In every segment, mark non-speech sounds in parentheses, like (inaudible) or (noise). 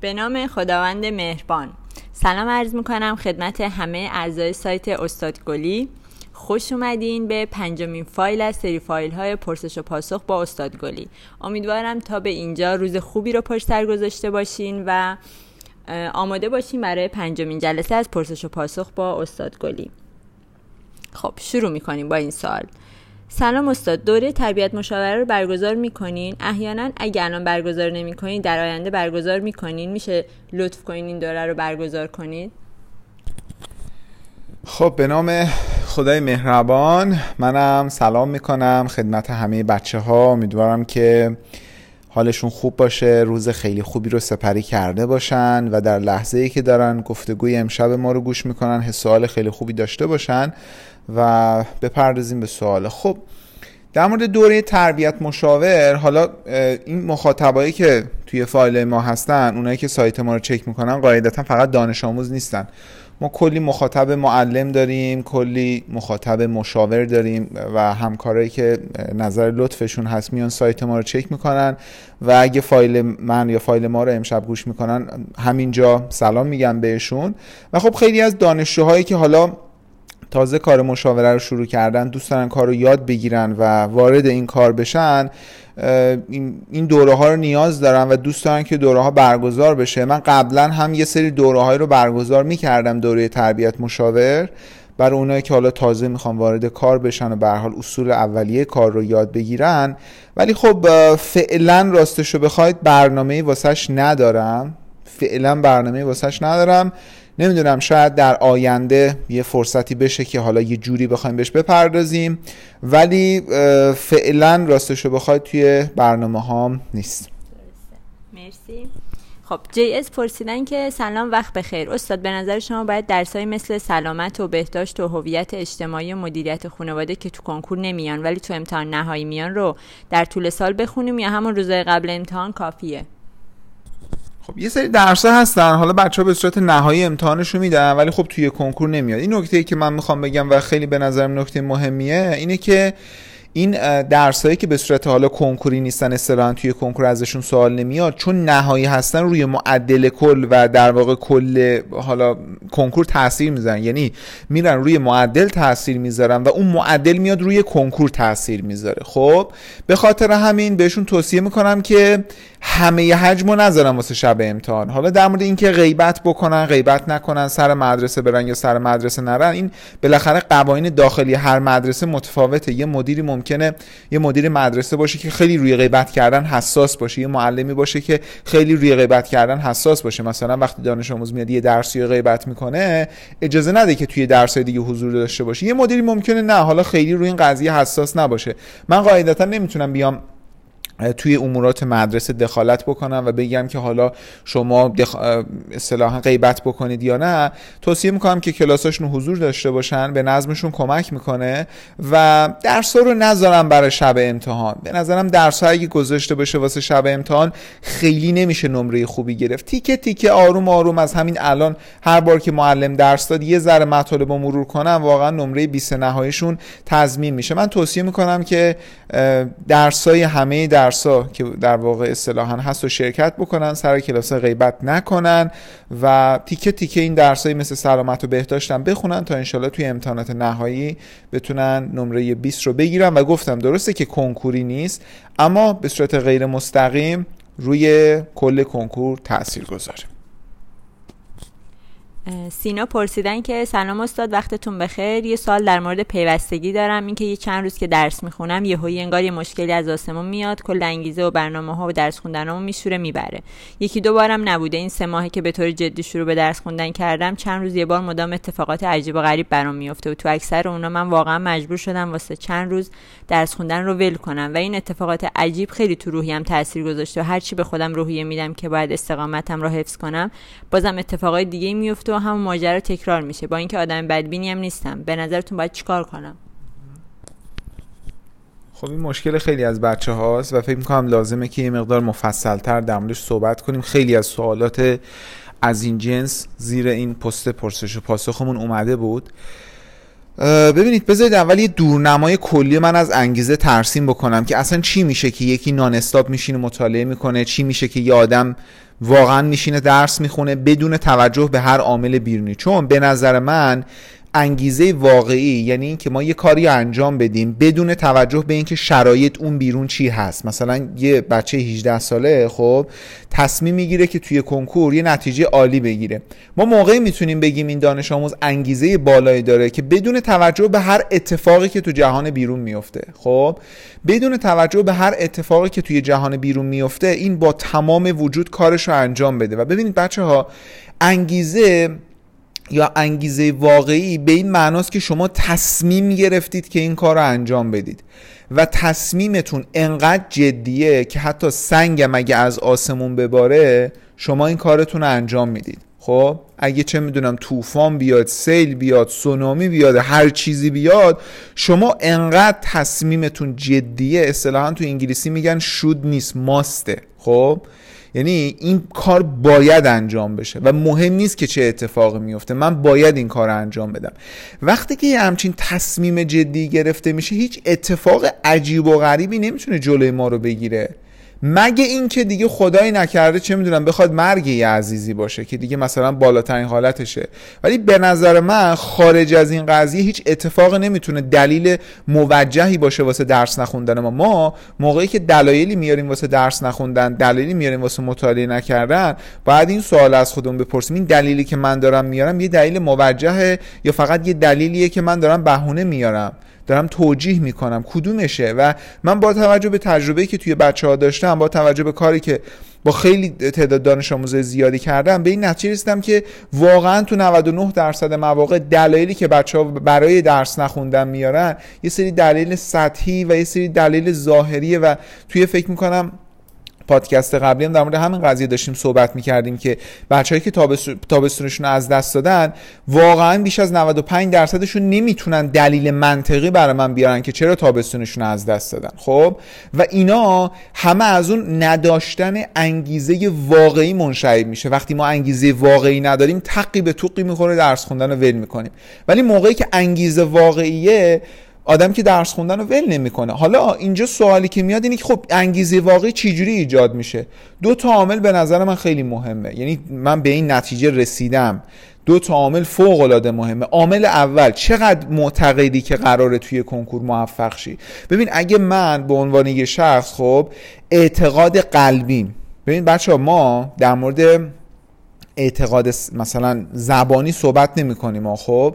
به نام خداوند مهربان. سلام عرض می‌کنم خدمت همه اعضای سایت استاد گلی. خوش اومدین به پنجمین فایل از سری فایل های پرسش و پاسخ با استاد گلی. امیدوارم تا به اینجا روز خوبی رو پشت سر گذاشته باشین و آماده باشین برای پنجمین جلسه از پرسش و پاسخ با استاد گلی. خب شروع می‌کنیم با این سال سلام استاد دوره تربیت مشاوره رو برگزار می‌کنین؟ احیانا اگه الان برگزار نمی‌کنین در آینده برگزار می‌کنین؟ میشه لطف کنین این دوره رو برگزار کنید خب به نام خدای مهربان. منم سلام می‌کنم خدمت همه بچه ها امیدوارم که حالشون خوب باشه روز خیلی خوبی رو سپری کرده باشن و در لحظه ای که دارن گفتگوی امشب ما رو گوش می‌کنن حس سوال خیلی خوبی داشته باشن. و بپردازیم به سوال. خب در مورد دوره تربیت مشاور حالا این مخاطبایی که توی فایل ما هستن اونایی که سایت ما رو چک می‌کنن قاعدتا فقط دانش آموز نیستن. ما کلی مخاطب معلم داریم کلی مخاطب مشاور داریم و همکارایی که نظر لطفشون هست میان سایت ما رو چک می‌کنن و اگه فایل من یا فایل ما رو امشب گوش می‌کنن همینجا سلام میگم بهشون. و خب خیلی از دانشجوهایی که حالا تازه کار مشاوره رو شروع کردن دوست دارن کار رو یاد بگیرن و وارد این کار بشن این دوره ها رو نیاز دارن و دوست دارن که دوره ها برگزار بشه. من قبلا هم یه سری دوره های رو برگزار می‌کردم دوره تربیت مشاور برای اونایی که حالا تازه می‌خوان وارد کار بشن و به حال اصول اولیه کار رو یاد بگیرن. ولی خب فعلا راستش رو بخواید برنامه واسش ندارم. فعلا برنامه واسش ندارم. نمی‌دونم شاید در آینده یه فرصتی بشه که حالا یه جوری بخوایم بهش بپردازیم ولی فعلا راستش رو بخواید توی برنامه هام نیست. مرسی. خب جی اس پرسیدن که سلام وقت بخیر. استاد به نظر شما باید درسایی مثل سلامت و بهداشت و هویت اجتماعی و مدیریت خانواده که تو کنکور نمیان ولی تو امتحان نهایی میان رو در طول سال بخونیم یا همون روزهای قبل امتحان کافیه؟ خب یه سری درس هستن. حالا بچه ها به صورت نهایی امتحانش رو میدن ولی خب توی کنکور نمیاد. این نکته ای که من می‌خوام بگم و خیلی به نظرم نکته مهمیه اینه که این درسایی که به صورت حالا کنکوری نیستن اصطلاحا توی کنکور ازشون سوال نمیاد چون نهایی هستن روی معدل کل و در واقع کل حالا کنکور تاثیر می‌ذارن. یعنی میرن روی معدل تاثیر می‌ذارن و اون معدل میاد روی کنکور تاثیر می‌ذاره. خب به خاطر همین بهشون توصیه می‌کنم که همه حجم رو نذارن واسه شب امتحان. حالا در مورد اینکه غیبت بکنن غیبت نکنن سر مدرسه برن یا سر مدرسه نرن این بالاخره قوانین داخلی هر مدرسه متفاوته. یه مدیری ممکنه یه مدیر مدرسه باشه که خیلی روی غیبت کردن حساس باشه یه معلمی باشه که خیلی روی غیبت کردن حساس باشه. مثلا وقتی دانش آموز میاد یه درسی غیبت می‌کنه اجازه نده که توی درس دیگه حضور داشته باشه. یه مدیری ممکنه نه حالا خیلی روی این قضیه حساس نباشه. من قاعدتا نمی‌تونم بیام توی امورات مدرسه دخالت بکنم و بگم که حالا شما دخ... اصطلاحا غیبت بکنید یا نه توصیه می‌کنم که کلاساشون حضور داشته باشن به نظمشون کمک می‌کنه و درس رو نذارم برای شب امتحان. به نظرم درس اگه گذاشته باشه واسه شب امتحان خیلی نمیشه نمره خوبی گرفت. تیکه تیکه آروم آروم از همین الان هر بار که معلم درس داد یه ذره مطالب مرور کنم واقعا نمره 20 نهاییشون تضمین میشه. من توصیه می‌کنم که درسای همه در درسا که در واقع اصطلاحا هست و شرکت بکنن سر کلاس غیبت نکنن و تیکه تیکه این درسایی مثل سلامت و بهداشتن بخونن تا انشالله توی امتحانات نهایی بتونن نمره 20 رو بگیرن. و گفتم درسته که کنکوری نیست اما به صورت غیر مستقیم روی کل کنکور تاثیر گذاره سینا پرسیدن که سلام استاد وقتتون بخیر. یه سال در مورد پیوستگی دارم. اینکه یه چند روز که درس می‌خونم یه هایی انگار یه مشکلی از آسمون میاد. کل انگیزه و برنامه ها و درس خوندنمو میشوره می‌بره. یکی دو بارم نبوده. این سه ماهی که به طور جدی شروع به درس خوندن کردم چند روز یه بار مدام اتفاقات عجیب و غریب برام میفته و تو اکثر اونا من واقعا مجبور شدم واسه چند روز درس خوندن رو ول کنم. و این اتفاقات عجیب خیلی تو روحیم تاثیر گذاشته و هرچی به خودم روحیه میدم که باید استقامتم رو حفظ کنم بازم اتفاقای دیگه میفته و همون ماجرا تکرار میشه. با اینکه آدم بدبینی هم نیستم. به نظرتون باید چیکار کنم؟ خب این مشکل خیلی از بچه هاست و فکر می‌کنم لازمه که یه مقدار مفصل تر در موردش صحبت کنیم. خیلی از سوالات از این جنس زیر این پست پرسش و پاسخمون اومده بود. ببینید بذارید اول یه دورنمای کلی من از انگیزه ترسیم بکنم که اصلا چی میشه که یکی نان استاپ میشینه مطالعه می‌کنه چی میشه که یه آدم واقعا میشینه درس می‌خونه بدون توجه به هر عامل بیرونی. چون به نظر من انگیزه واقعی یعنی اینکه ما یه کاری انجام بدیم بدون توجه به اینکه شرایط اون بیرون چی هست. مثلا یه بچه 18 ساله خب تصمیم می‌گیره که توی کنکور یه نتیجه عالی بگیره. ما موقعی می‌تونیم بگیم این دانش آموز انگیزه بالایی داره که بدون توجه به هر اتفاقی که تو جهان بیرون میفته خب بدون توجه به هر اتفاقی که توی جهان بیرون میفته این با تمام وجود کارش رو انجام بده. و ببینید بچه ها انگیزه یا انگیزه واقعی به این معناست که شما تصمیم گرفتید که این کار رو انجام بدید. و تصمیمتون انقدر جدیه که حتی سنگم اگه از آسمون بباره شما این کارتون رو انجام می‌دید. خب اگه چه می‌دونم طوفان بیاد سیل بیاد سونامی بیاد هر چیزی بیاد شما انقدر تصمیمتون جدیه اصطلاحا تو انگلیسی میگن شود نیست ماسته. خب یعنی این کار باید انجام بشه و مهم نیست که چه اتفاقی میفته. من باید این کار انجام بدم. وقتی که یه همچین تصمیم جدی گرفته میشه هیچ اتفاق عجیب و غریبی نمی‌تونه جلوی ما رو بگیره. مگه اینکه دیگه خدایی نکرده چه می‌دونم بخواد مرگ یه عزیزی باشه که دیگه مثلا بالاترین حالتشه. ولی به نظر من خارج از این قضیه هیچ اتفاق نمی‌تونه دلیل موجهی باشه واسه درس نخوندن ما. ما موقعی که دلایلی میاریم واسه درس نخوندن دلیلی میاریم واسه مطالعه نکردن باید این سوال از خودمون بپرسیم. این دلیلی که من دارم میارم یه دلیل موجهه یا فقط یه دلیلیه که من دارم بهونه میارم؟ دارم توجیه می‌کنم کدومشه و من با توجه به تجربه که توی بچه ها داشتم با توجه به کاری که با خیلی تعداد دانش آموز زیادی کردم به این نتیجه رسیدم که واقعا تو 99 درصد مواقع دلایلی که بچه ها برای درس نخوندن میارن یه سری دلیل سطحی و یه سری دلیل ظاهریه و توی فکر می‌کنم پادکست قبلی هم در مورد همین قضیه داشتیم صحبت می‌کردیم که بچههایی که تابستونشون از دست دادن واقعا بیش از 95 درصدشون نمی‌تونن دلیل منطقی برای من بیارن که چرا تابستونشون از دست دادن. خب؟ و اینا همه از اون نداشتن انگیزه واقعی منشعب میشه. وقتی ما انگیزه واقعی نداریم تقی به توقی می‌خوره درس خوندن رو ول می‌کنیم. ولی موقعی که انگیزه واقعیه آدم که درس خوندن رو ول نمی‌کنه. حالا اینجا سوالی که میاد اینه که خب انگیزه واقعی چجوری ایجاد میشه؟ دو تا عامل به نظر من خیلی مهمه. یعنی من به این نتیجه رسیدم. دو تا عامل فوق العاده مهمه. عامل اول چقدر معتقدی که قراره توی کنکور موفق شی؟ ببین اگه من به عنوان یه شخص خب اعتقاد قلبیم. ببین بچه ها ما در مورد اعتقاد مثلا زبانی صحبت نمی کنیم خب؟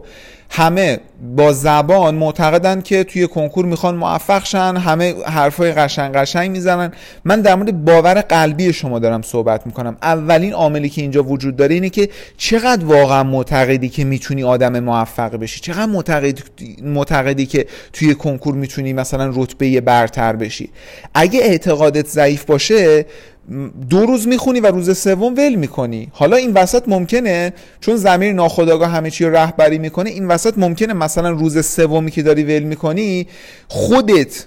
همه با زبان معتقدن که توی کنکور می‌خوان موفق شن همه حرفای قشنگ قشنگ می‌زنن. من در مورد باور قلبی شما دارم صحبت می‌کنم. اولین عاملی که اینجا وجود داره اینه که چقدر واقعا معتقدی که می‌تونی آدم موفق بشی؟ چقدر معتقدی, معتقدی که توی کنکور می‌تونی مثلا رتبه برتر بشی؟ اگه اعتقادت ضعیف باشه دو روز می‌خونی و روز سوم ول می‌کنی. حالا این وسط ممکنه چون زمیر ناخداگاه همه چی رو رهبری می‌کنه این وسط ممکنه مثلا روز سومی که داری ول می‌کنی خودت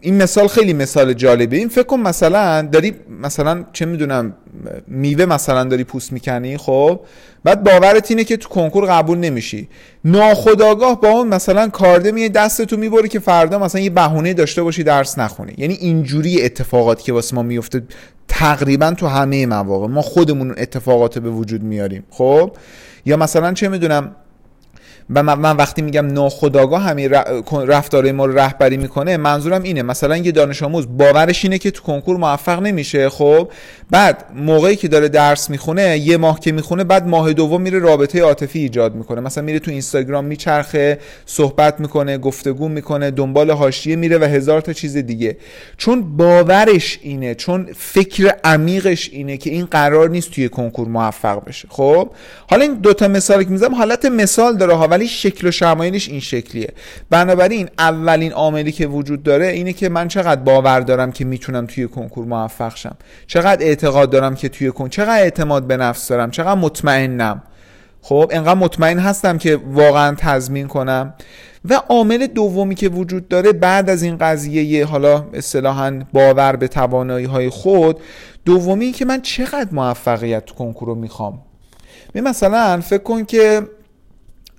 این مثال خیلی مثال جالبه این فکر کن مثلا داری مثلا چه می‌دونم میوه مثلا داری پوست می‌کنی خب؟ بعد باورت اینه که تو کنکور قبول نمیشی. ناخداگاه با اون مثلا کارده می دست تو می‌بری که فردا مثلا یه بهونه داشته باشی درس نخونی. یعنی اینجوری اتفاقاتی که واسه ما میفته تقریبا تو همه مواقع ما خودمون اتفاقات به وجود میاریم. خب؟ یا مثلا چه می‌دونم و من, وقتی میگم ناخداگاه همین رفتار ما رو رهبری می‌کنه منظورم اینه. مثلا یه دانش آموز باورش اینه که تو کنکور موفق نمیشه خب؟ بعد موقعی که داره درس می‌خونه یه ماه که می‌خونه بعد ماه دوم میره رابطه عاطفی ایجاد می‌کنه. مثلا میره تو اینستاگرام میچرخه صحبت می‌کنه گفتگو می‌کنه دنبال حاشیه میره و هزار تا چیز دیگه. چون باورش اینه چون فکر عمیقش اینه که این قرار نیست توی کنکور موفق بشه خب؟ حالا این دوتا مثال که می‌زنم حالت مثال داره ولی شکل و شمایلش این شکلیه. بنابراین اولین عاملی که وجود داره اینه که من چقدر باور دارم که می‌تونم توی کنکور موفق شم. چقدر اعتقاد دارم که توی کنکور چقدر اعتماد به نفس دارم. چقدر مطمئنم. خب انقدر مطمئن هستم که واقعا تضمین کنم. و عامل دومی که وجود داره بعد از این قضیه حالا اصطلاحا باور به توانایی های خود دومی که من چقدر موفقیت تو کنکور رو می‌خوام. مثلا فکر کن که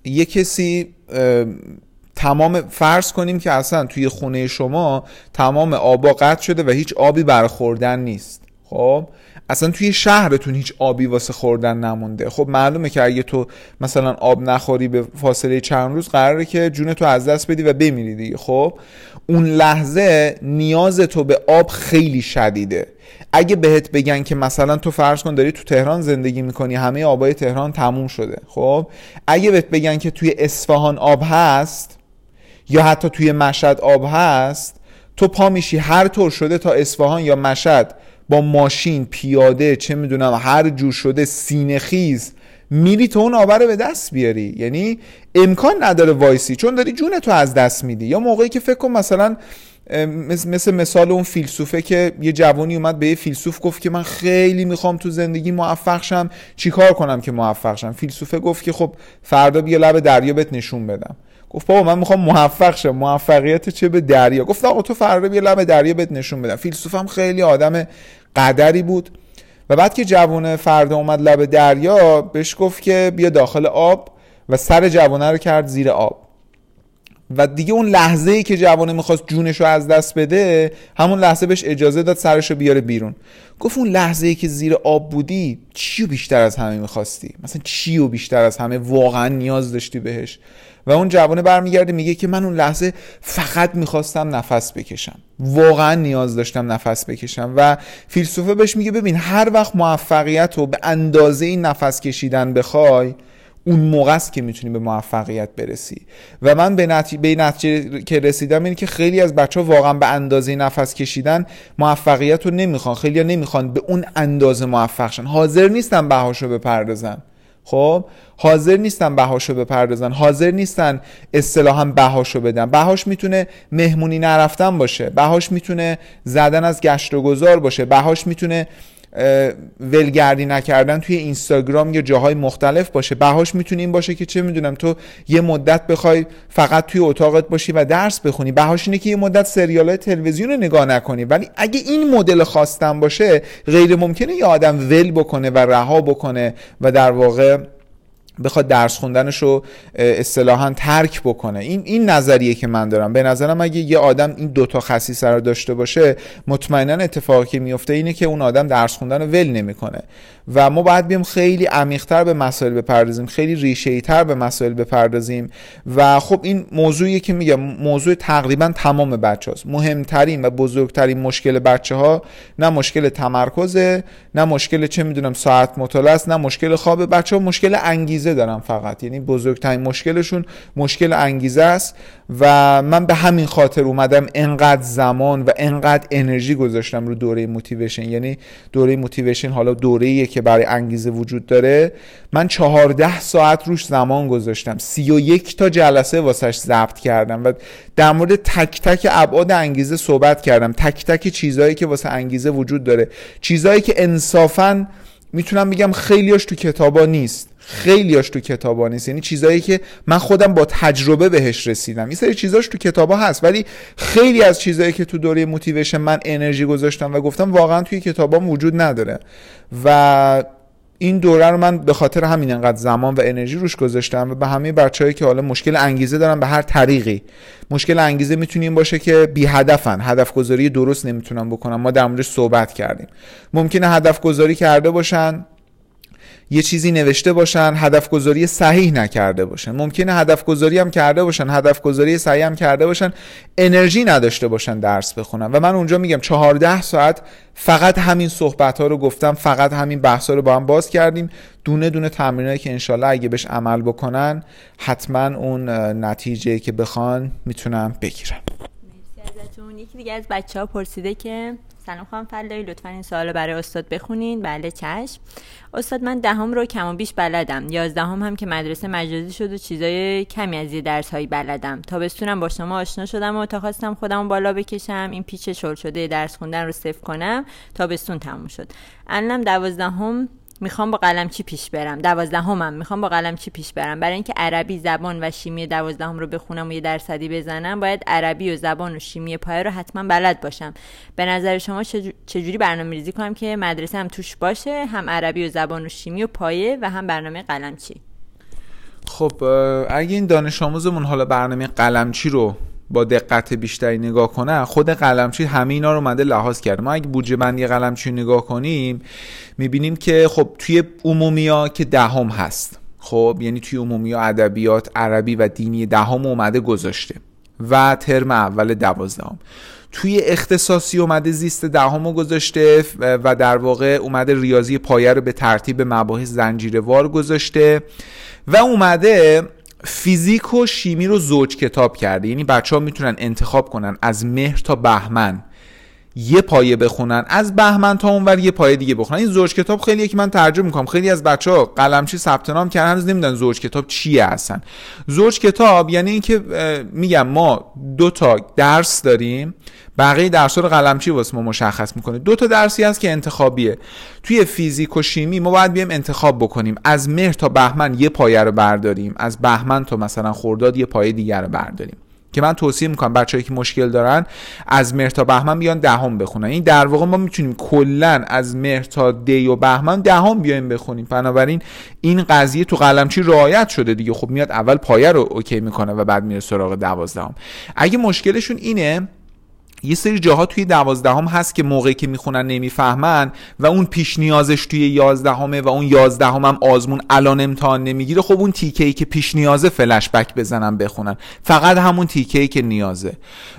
یه کسی تمام فرض کنیم که اصلا توی خونه شما تمام آبا قطع شده و هیچ آبی برخوردن نیست. خب؟ اصلا توی شهرتون هیچ آبی واسه خوردن نمونده. خب معلومه که اگه تو مثلا آب نخوری به فاصله چند روز قراره که جون تو از دست بدی و بمیری دیگه. خب اون لحظه نیاز تو به آب خیلی شدیده. اگه بهت بگن که مثلا تو فرض کن داری تو تهران زندگی می‌کنی همه آبای تهران تموم شده. خب اگه بهت بگن که توی اصفهان آب هست یا حتی توی مشهد آب هست تو پا میشی. هر طور شده تا اصفهان یا مشهد با ماشین پیاده چه می‌دونم هر جور شده سینه خیز میری تو اون آبه رو به دست بیاری. یعنی امکان نداره وایسی چون داری جون تو از دست میدی. یا موقعی که فکر کن مثلا مثل مثال اون فیلسوفه که یه جوانی اومد به یه فیلسوف گفت که من خیلی می‌خوام تو زندگی موفق شم چیکار کنم که موفق شم؟ فیلسوفه گفت که خب فردا بیا لب دریا بهت نشون بدم. گفت بابا من می‌خوام موفق شم. موفقیت چه به دریا؟ گفت آقا تو فردا بیا لب دریا بهت نشون بدم. فیلسوفم خیلی آدم قدری بود. و بعد که جوونه فردا اومد لب دریا بهش گفت که بیا داخل آب و سر جوانه رو کرد زیر آب. و دیگه اون لحظه ای که جوانه می‌خواست جونش رو از دست بده همون لحظه بهش اجازه داد سرش رو بیاره بیرون. گفت اون لحظه ای که زیر آب بودی چی بیشتر از همه می‌خواستی؟ مثلا چی بیشتر از همه واقعا نیاز داشتی بهش؟ و اون جوانه برمیگرده میگه که من اون لحظه فقط می‌خواستم نفس بکشم. واقعا نیاز داشتم نفس بکشم. و فیلسوفه بهش میگه ببین هر وقت موفقیت رو به اندازه این نفس کشیدن بخوای اون موقع است که می‌تونی به موفقیت برسی. و من به نتیجه که رسیدم اینه که خیلی از بچه ها واقعا به اندازه نفس کشیدن موفقیت رو نمی‌خوان. خیلی نمی‌خوان به اون اندازه موفق شن. حاضر نیستن بهاشو بپردازن. خب حاضر نیستن بهاشو بپردازن حاضر نیستن اصطلاحا بهاشو بدن. بهاش می‌تونه مهمونی نرفتن باشه بهاش می‌تونه زدن از گشت و گذار باشه بهاش می‌تونه ولگردی نکردن توی اینستاگرام یا جاهای مختلف باشه. بهاش می‌تونه این باشه که چه می‌دونم تو یه مدت بخوای فقط توی اتاقت باشی و درس بخونی. بهاش اینه که یه مدت سریال تلویزیون رو نگاه نکنی. ولی اگه این مدل خواستن باشه غیر ممکنه یه آدم ول بکنه و رها بکنه و در واقع بخواد درس خوندنش رو اصطلاحا ترک بکنه. این این نظریه که من دارم به نظرم اگه یه آدم این دوتا خصیصه رو داشته باشه مطمئنا اتفاقی که میفته اینه که اون آدم درس خوندن رو ول نمی‌کنه. و ما باید بیام خیلی عمیقتر به مسائل بپردازیم خیلی ریشه تر به مسائل بپردازیم. و خب این موضوعی که میگم موضوع تقریبا تمام بچه هاست مهمترین و بزرگترین مشکل بچه ها نه مشکل تمرکزه نه مشکل چه می‌دونم ساعت مطالعه است نه مشکل خواب بچه ها مشکل انگیزه دارن فقط. یعنی بزرگترین مشکلشون مشکل انگیزه است. و من به همین خاطر اومدم انقدر زمان و انقدر انرژی گذاشتم رو دوره موتیویشن. یعنی دوره موتیویشن حالا دوره که برای انگیزه وجود داره من چهارده ساعت روش زمان گذاشتم. سی و یک تا جلسه واسش ضبط کردم و در مورد تک تک ابعاد انگیزه صحبت کردم. تک تک چیزهایی که واسه انگیزه وجود داره. چیزهایی که انصافا می‌تونم بگم خیلیاش تو کتابا نیست. خیلیاش تو کتابا نیست. یعنی چیزایی که من خودم با تجربه بهش رسیدم. این سری چیزاش تو کتابا هست ولی خیلی از چیزایی که تو دوره موتیویشن من انرژی گذاشتم و گفتم واقعا توی کتابام وجود نداره. و این دوره رو من به خاطر همین انقدر زمان و انرژی روش گذاشتم و به همه بچههایی که حالا مشکل انگیزه دارن به هر طریقی. مشکل انگیزه می‌تونه این باشه که بی هدفن. هدف گذاری درست نمی‌تونن بکنن. ما در موردش صحبت کردیم. ممکنه هدف گذاری کرده باشن. یه چیزی نوشته باشن هدف گذاری صحیح نکرده باشن. ممکنه هدف گذاری هم کرده باشن هدف گذاری صحیح هم کرده باشن انرژی نداشته باشن درس بخونن. و من اونجا میگم چهارده ساعت فقط همین صحبت ها رو گفتم فقط همین بحث ها رو با هم باز کردیم. دونه دونه تمرینایی که انشالله اگه بهش عمل بکنن حتما اون نتیجه که بخوان می‌تونم بگیرم یکی دیگه از بچه ها پرسیده که سلام خانم فلایی لطفا این سوال برای استاد بخونین. بله چشم. استاد من دهم رو کم و بیش بلدم. یازدهم هم که مدرسه مجازی شد و چیزای کمی از یه درس هایی بلدم. تابستونم با شما آشنا شدم و تا خواستم خودم بالا بکشم. این پیچ شل شده درس خوندن رو صفر کنم. تابستون تموم شد. الانم دوازدهم می‌خوام با قلم چی پیش برم؟ دوازدهمم می‌خوام با قلم چی پیش برم؟ برای اینکه عربی زبان و شیمی دوازدهم رو بخونم و یه درصدی بزنم باید عربی و زبان و شیمی پایه رو حتما بلد باشم. به نظر شما چجوری برنامه ریزی کنم که مدرسه هم توش باشه هم عربی و زبان و شیمی و پایه و هم برنامه قلم چی خب اگه این دانش آموزمون حالا برنامه قلمچی رو با دقت بیشتری نگاه کنن خود قلمچی همه اینا رو اومده لحاظ کرده. ما اگه بودجه بندی قلمچی نگاه کنیم می‌بینیم که خب توی عمومیا که دهم هست. خب یعنی توی عمومیا ادبیات عربی و دینی دهم اومده گذاشته. و ترم اول دوازدهم. توی اختصاصی اومده زیست دهم گذاشته و در واقع اومده ریاضی پایه رو به ترتیب مباحث زنجیروار گذاشته. و اومده فیزیک و شیمی رو زوج کتاب کرده. یعنی بچه ها می‌تونن انتخاب کنن از مهر تا بهمن. یه پایه بخونن. از بهمن تا اونور یه پایه دیگه بخونن. این زوج کتاب خیلی که من ترجمه می‌کنم. خیلی از بچه ها قلمچی ثبت نام کردن هنوز نمی‌دونن زوج کتاب چیه هستن زوج کتاب یعنی اینکه میگم ما دو تا درس داریم. بقیه درس رو قلمچی واسه ما مشخص می‌کنه. دو تا درسی هست که انتخابیه. توی فیزیک و شیمی ما باید بیایم انتخاب بکنیم. از مهر تا بهمن یه پایه رو برداریم. از بهمن تا مثلا خرداد یه پایه دیگر رو برداریم. که من توصیه می‌کنم بچههایی که مشکل دارن از مهر تا بهمن بیان دهم بخونن. این در واقع ما می‌تونیم کلا از مهر تا دی و بهمن دهم بیایم بخونیم. بنابراین این قضیه تو قلمچی رعایت شده دیگه. خب میاد اول پایه رو اوکی می‌کنه و بعد میره سراغ دوازدهم. اگه مشکلشون اینه یه سری جاها توی دوازدهم هست که موقعی که می‌خونن نمی‌فهمن و اون پیش نیازش توی یازدهمه و اون یازدهم هم آزمون الان امتحان نمی‌گیره. خب اون تیکه ای که پیش نیازه فلش بک بزنن بخونن. فقط همون تیکه ای که نیازه.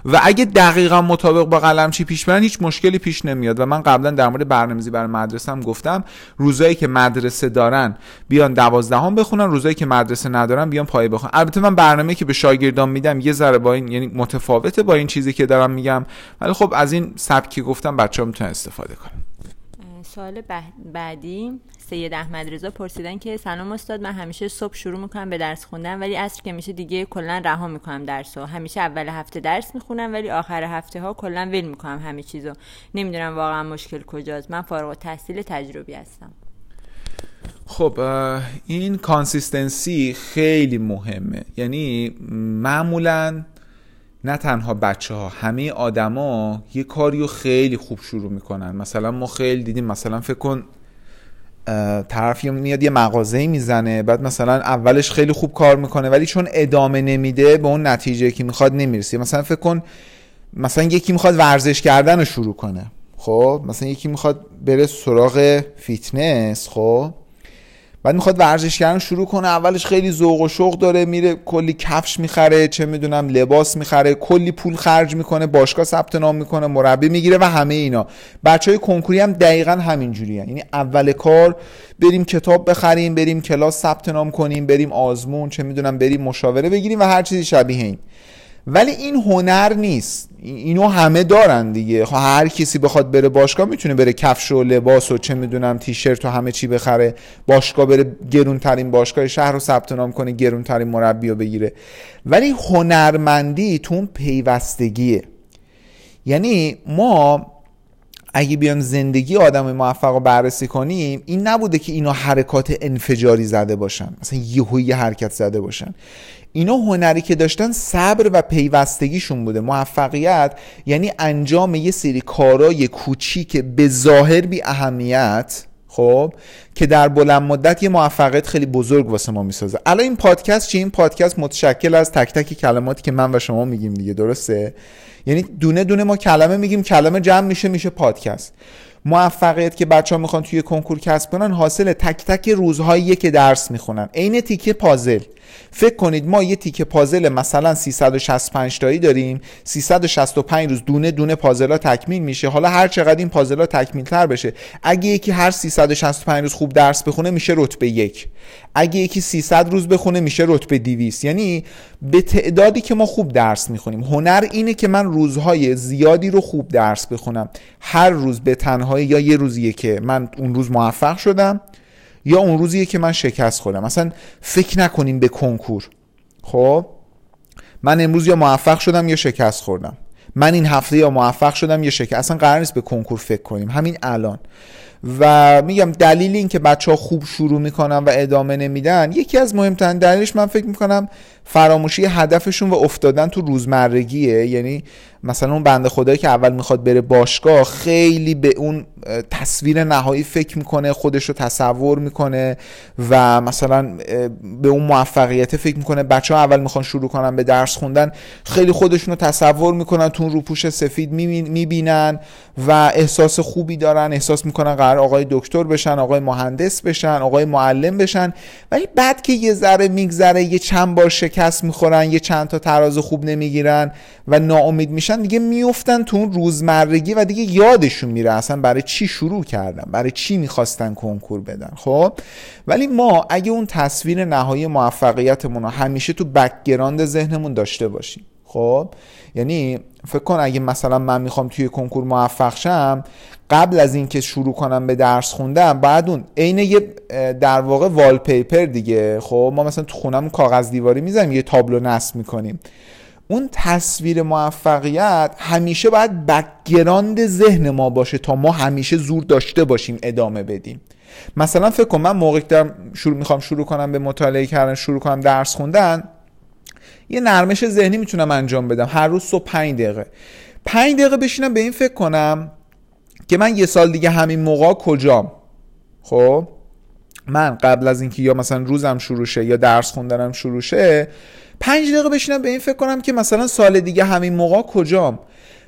و اگه دقیقا مطابق با قلمچی پیش برن هیچ مشکلی پیش نمیاد. و من قبلا در مورد برنامه‌ریزی برای مدرسه هم گفتم روزایی که مدرسه دارن بیان دوازدهم بخونن روزایی که مدرسه ندارن بیان پایه بخونن. البته من برنامه که به شاگردان میدم یه ذره با این یعنی متفاوته با این چیزی که دارم میگم. ولی خب از این سبکی گفتم بچه ها می‌تونن استفاده کنن. سوال بعدی سید احمد رضا پرسیدن که سلام استاد من همیشه صبح شروع می‌کنم به درس خوندن ولی عصر که میشه دیگه کلا رها می‌کنم درس و همیشه اول هفته درس می‌خونم ولی آخر هفته ها کلا ول می‌کنم همه چیزو. نمی‌دونم واقعا مشکل کجاست. من فارغ تحصیل تجربی هستم. خب این کانسیستنسی خیلی مهمه. یعنی معمولا نه تنها بچه ها همه آدما یه کاری رو خیلی خوب شروع می‌کنن. مثلا ما خیلی دیدیم مثلا فکر کن طرف میاد یه مغازه می‌زنه بعد مثلا اولش خیلی خوب کار می‌کنه ولی چون ادامه نمیده به اون نتیجه که می‌خواد نمی‌رسه. مثلا فکر کن مثلا یکی می‌خواد ورزش کردن رو شروع کنه خب؟ مثلا یکی می‌خواد بره سراغ فیتنس خب؟ بعد می‌خواد ورزش کردن شروع کنه اولش خیلی ذوق و شوق داره میره کلی کفش می‌خره چه می‌دونم لباس می‌خره کلی پول خرج می‌کنه باشگاه ثبت نام می‌کنه مربی می‌گیره و همه اینا. بچه های کنکوری هم دقیقا همینجوری یعنی اول کار بریم کتاب بخریم بریم کلاس ثبت نام کنیم بریم آزمون چه می‌دونم بریم مشاوره بگیریم و هر چیزی شبیه این. ولی این هنر نیست. اینو همه دارن دیگه. خب هر کسی بخواد بره باشگاه می‌تونه بره کفش و لباس و چه می‌دونم تیشرت و همه چی بخره. باشگاه بره گرونترین باشگاه شهر رو ثبت نام کنه گرونترین مربی رو بگیره. ولی هنرمندی تو اون پیوستگیه. یعنی ما اگه بیام زندگی آدم موفق رو بررسی کنیم این نبوده که اینا حرکات انفجاری زده باشن. مثلا یهویی حرکت زده باشن. اینا هنری که داشتن صبر و پیوستگیشون بوده. موفقیت یعنی انجام یه سری کارای کوچیک به ظاهر بی اهمیت خب که در بلند مدت یه موفقیت خیلی بزرگ واسه ما می‌سازه. الان این پادکست چی؟ این پادکست متشکل از تک تک کلماتی که من و شما میگیم دیگه درسته؟ یعنی دونه دونه ما کلمه میگیم کلمه جمع میشه میشه پادکست. موفقیت که بچه ها می‌خوان توی کنکور کسب کنن حاصل تک تک روزهایی که درس می‌خونن. عین تیکه پازل. فکر کنید ما یه تیکه پازل مثلا 365 تایی داریم 365 روز دونه دونه پازلا تکمیل میشه. حالا هر چقدر این پازلا تکمیل تر بشه اگه یکی هر 365 روز خوب درس بخونه میشه رتبه یک. اگه یکی 300 روز بخونه میشه رتبه 200 یعنی به تعدادی که ما خوب درس می‌خونیم. هنر اینه که من روزهای زیادی رو خوب درس بخونم. هر روز به تنهایی یا یه روزیه که من اون روز موفق شدم. یا اون روزیه که من شکست خوردم مثلا فکر نکنیم به کنکور. خب؟ من امروز یا موفق شدم یا شکست خوردم. من این هفته یا موفق شدم یا شکست. اصلا قرار نیست به کنکور فکر کنیم. همین الان. و میگم دلیل این که بچه ها خوب شروع می‌کنن و ادامه نمیدن یکی از مهمترین دلیلش من فکر می‌کنم فراموشی هدفشون و افتادن تو روزمرگیه. یعنی مثلا اون بنده خدایی که اول می‌خواد بره باشگاه خیلی به اون تصویر نهایی فکر می‌کنه خودش رو تصور می‌کنه و مثلا به اون موفقیت فکر می‌کنه. بچه ها اول می‌خوان شروع کنن به درس خوندن خیلی خودشون رو تصور می‌کنن تو روپوش سفید می‌بینن و احساس خوبی دارن احساس می‌کنن قرار آقای دکتر بشن آقای مهندس بشن آقای معلم بشن. ولی بعد که یه ذره میگذره یه چند بار شکست می‌خورن یه چند تا تراز خوب نمی‌گیرن و ناامید میشن دیگه میفتن تو اون روزمرگی و دیگه یادشون میره اصلا برای چی شروع کردن برای چی می‌خواستن کنکور بدن خب؟ ولی ما اگه اون تصویر نهایی موفقیتمون رو همیشه تو background ذهنمون داشته باشیم خب؟ یعنی فکر کن اگه مثلا من می‌خوام توی کنکور موفق شم قبل از اینکه شروع کنم به درس خوندن بعد اون عین یه در واقع wallpaper دیگه خب؟ ما مثلا تو خونم کاغذ دیواری می‌زنیم یه تابلو نصب می‌کنیم. اون تصویر موفقیت همیشه باید background ذهن ما باشه تا ما همیشه زور داشته باشیم ادامه بدیم. مثلا فکر کن من موقعی دارم شروع می‌خوام شروع کنم به مطالعه کردن شروع کنم درس خوندن یه نرمش ذهنی می‌تونم انجام بدم. هر روز صبح 5 دقیقه. 5 دقیقه بشینم به این فکر کنم که من یه سال دیگه همین موقع کجام. خب؟ من قبل از اینکه یا مثلا روزم شروع شه یا درس خوندنم شروع شه پنج دقیقه بشینم به این فکر کنم که مثلا سال دیگه همین موقع کجام؟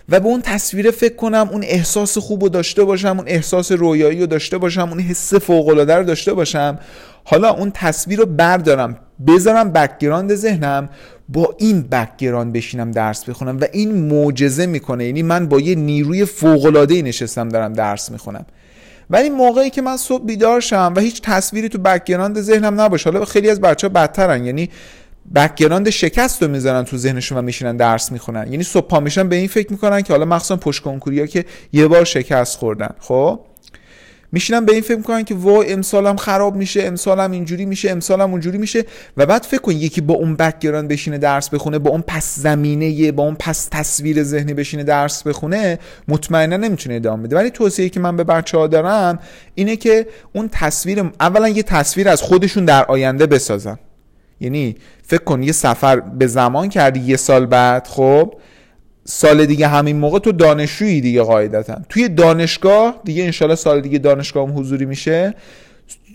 و به اون تصویر فکر کنم اون احساس خوب رو داشته باشم اون احساس رویایی رو داشته باشم اون حس فوق العاده رو داشته باشم. حالا اون تصویر رو بردارم بذارم background ذهنم با این background بشینم درس بخونم و این معجزه می‌کنه. یعنی من با یه نیروی فوق العاده نشستم دارم درس می‌خونم. ولی موقعی که من صبح بیدار شم و هیچ تصویری تو background ذهنم نباشه. حالا خیلی از بچه ها بدترن. یعنی background شکست رو می‌ذارن تو ذهنشون و میشینن درس می‌خونن. یعنی صبح پا میشن به این فکر می‌کنن که حالا مخصوصا پشت کنکوریا که یه بار شکست خوردن. خب؟ میشینن به این فکر می‌کنن که وای امسالم خراب میشه امسالم اینجوری میشه امسالم اونجوری میشه. و بعد فکر کن یکی با اون background بشینه درس بخونه با اون پس زمینه با اون پس تصویر ذهنی بشینه درس بخونه مطمئنا نمی‌تونه ادامه بده. ولی توصیه که من به بچه ها دارم اینه که اون تصویر اولا یه تصویر از خودشون در آینده بسازن. یعنی فکر کن یه سفر به زمان کردی یه سال بعد خب؟ سال دیگه همین موقع تو دانشجویی دیگه قاعدتا. توی دانشگاه دیگه انشالله سال دیگه دانشگاه هم حضوری میشه.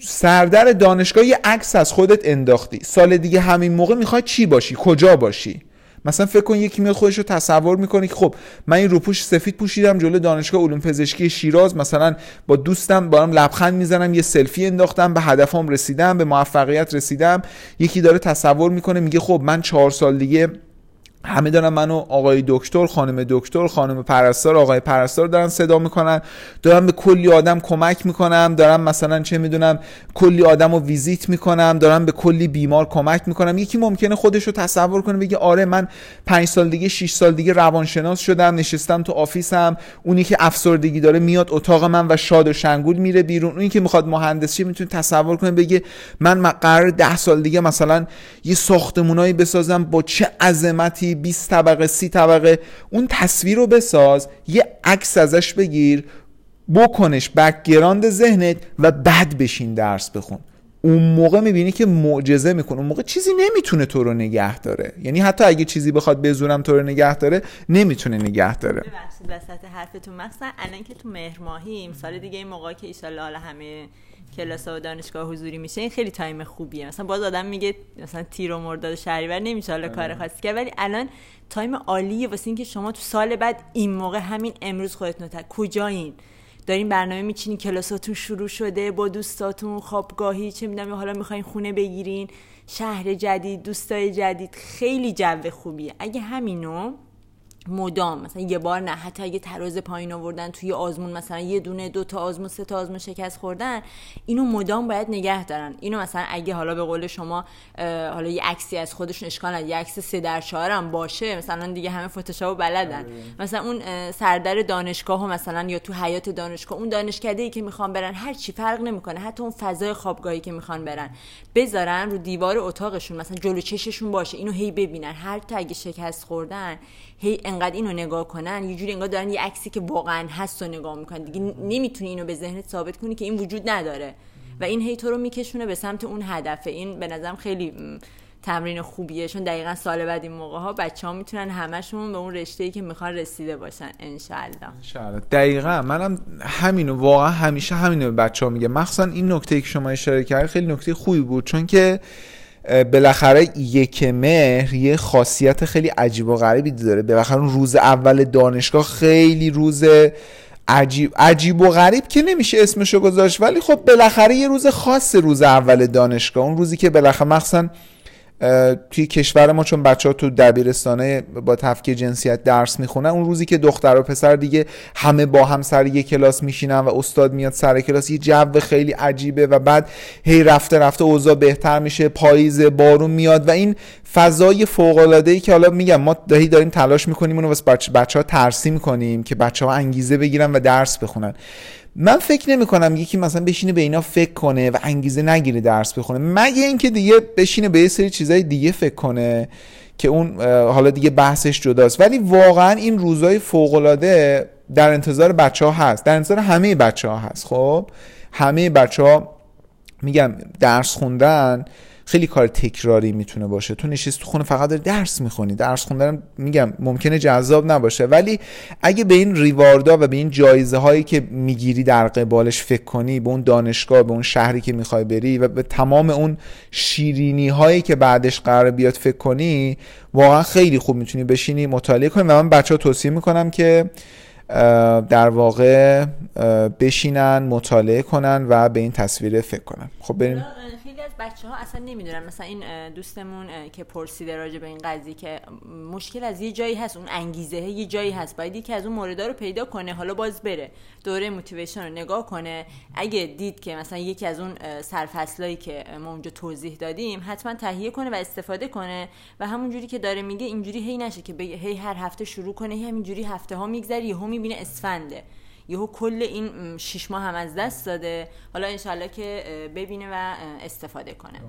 سردر دانشگاه یه عکس از خودت انداختی. سال دیگه همین موقع می‌خوای چی باشی؟ کجا باشی؟ مثلا فکر کن یکی میاد خودش رو تصور می‌کنه که خب من این روپوش سفید پوشیدم جلو دانشگاه علوم پزشکی شیراز مثلا با دوستم با هم لبخند می‌زنم یه سلفی انداختم به هدفم رسیدم به موفقیت رسیدم. یکی داره تصور می‌کنه میگه خب من چهار سال دیگه همه دارن منو آقای دکتر خانم دکتر خانم پرستار آقای پرستار دارن صدا می‌کنن. دارم به کلی آدم کمک می‌کنم. دارم مثلا چه می‌دونم کلی آدم رو ویزیت می‌کنم. دارم به کلی بیمار کمک می‌کنم. یکی ممکنه خودش رو تصور کنه بگه آره من پنج سال دیگه 6 سال دیگه روانشناس شدم نشستم تو آفیسم. اونی که افسردگی داره میاد اتاق من و شاد و شنگول میره بیرون. اونی که می‌خواد مهندسی می‌تونه تصور کنه بگه من قرار ده سال دیگه مثلا یه ساختمونایی بسازم با چه عظمتی 20 طبقه 30 طبقه اون تصویر رو بساز یه عکس ازش بگیر بکنش background ذهنت و بعد بشین درس بخون. اون موقع می‌بینی که معجزه می‌کنه. اون موقع چیزی نمی‌تونه تو رو نگه داره. یعنی حتی اگه چیزی بخواد بزورم تو رو نگه داره نمی‌تونه نگه داره. ببخشید وسط حرفتون. مثلا الان که تو مهر ماهیم سال دیگه این موقع که ایشالله همه کلاس و دانشگاه حضوری میشه این خیلی time خوبیه. مثلا باز آدم میگه مثلا تیر و مرداد شهریور نمیشه حالا کار آره. خاصی کرد. ولی الان تایم عالیه واسه اینکه شما تو سال بعد این موقع همین امروز خودتون کجایین؟ دارین برنامه میچینین کلاساتون شروع شده با دوستاتون خوابگاهی چه می‌دونم حالا می‌خواین خونه بگیرین شهر جدید دوستای جدید خیلی جو خوبیه. اگه همینو مدام مثلا یه بار نه. حتی اگه تراز پایین آوردن توی آزمون مثلا یه دونه دو تا آزمون سه تا آزمون شکست خوردن اینو مدام باید نگه دارن. اینو مثلا اگه حالا به قول شما حالا یه عکسی از خودشون اشکال یه عکس سه در هم باشه مثلا دیگه همه فتوشاپ بلدن. آره. مثلا اون سردر دانشگاه و مثلا یا تو حیات دانشگاه اون دانشکده ای که می‌خوان برن هر چی فرق نمی‌کنه. حتی اون فضای خوابگاهی که می‌خوان برن بذارن رو دیوار اتاقشون مثلا جلو چششون باشه اینو هی ببینن. هر تا اگه شکست خوردن هی انقدر اینو نگاه کنن یه جوری انگار دارن یه عکسی که واقعا هست و نگاه می‌کنن. دیگه نمی‌تونی اینو به ذهنت ثابت کنی که این وجود نداره. و این هی تو رو میکشونه به سمت اون هدفه این به نظرم خیلی تمرین خوبیه. چون دقیقا سال بعد این موقع ها بچه ها می‌تونن همشون به اون رشته ای که می‌خوان رسیده باشن انشالله دقیقا. منم همینو واقعا همیشه همینو به بچه ها میگه مخصوصا این نکته که شما اشاره کردید خیلی نکته خوبی بود. چون که بالاخره یک مهر یه خاصیت خیلی عجیب و غریبی داره. بالاخره روز اول دانشگاه خیلی روز عجیب عجیب و غریب که نمیشه اسمشو گذاشت. ولی خب بالاخره یه روز خاص روز اول دانشگاه اون روزی که بالاخره مخصوصا توی کشور ما چون بچه ها تو دبیرستانه با تفکیک جنسیت درس می‌خونن اون روزی که دختر و پسر دیگه همه با هم سر یه کلاس میشینن و استاد میاد سر کلاس یه جو خیلی عجیبه و بعد هی رفته رفته اوضاع بهتر میشه پاییز بارون میاد و این فضای فوق العاده ای که حالا میگم ما دهی داریم تلاش می‌کنیم اونو واسه بچه, بچه ها ترسیم می‌کنیم که بچه ها انگیزه بگیرن و درس بخونن. من فکر نمی کنم یکی مثلا بشینه به اینا فکر کنه و انگیزه نگیره درس بخونه. مگه اینکه دیگه بشینه به یه سری چیزای دیگه فکر کنه که اون حالا دیگه بحثش جداست. ولی واقعا این روزای فوق العاده در انتظار بچه ها هست. در انتظار همه بچه ها هست خب؟ همه بچه ها میگم درس خوندن خیلی کار تکراری می‌تونه باشه. تو نشستی تو خونه فقط داری درس می‌خونی. درس خوندن میگم ممکنه جذاب نباشه. ولی اگه به این ریواردا و به این جایزه هایی که می‌گیری در قبالش فکر کنی به اون دانشگاه به اون شهری که می‌خوای بری و به تمام اون شیرینی هایی که بعدش قرار بیاد فکر کنی واقعا خیلی خوب می‌تونی بشینی مطالعه کنی. و من بچه ها توصیه می‌کنم که در واقع بشینن مطالعه کنن و به این تصویر فکر کنن. خب بریم. خیلی از بچه ها اصلا نمی‌دونن. مثلا این دوستمون که پرسیده راجع به این قضیه که مشکل از یه جایی هست اون انگیزه یه جایی هست. باید یکی از اون موردا رو پیدا کنه. حالا باز بره. دوره موتیویشن رو نگاه کنه. اگه دید که مثلا یکی از اون سرفصلایی که ما اونجا توضیح دادیم حتما تهیه کنه و استفاده کنه. و همون جوری که داره میگه اینجوری هی نشه که هی هر هفته شروع کنه هی همینجوری هفته ها میگذره یهو می‌بینه اسفنده. یهو کل این شش ماه هم از دست داده. حالا انشالله که ببینه و استفاده کنه.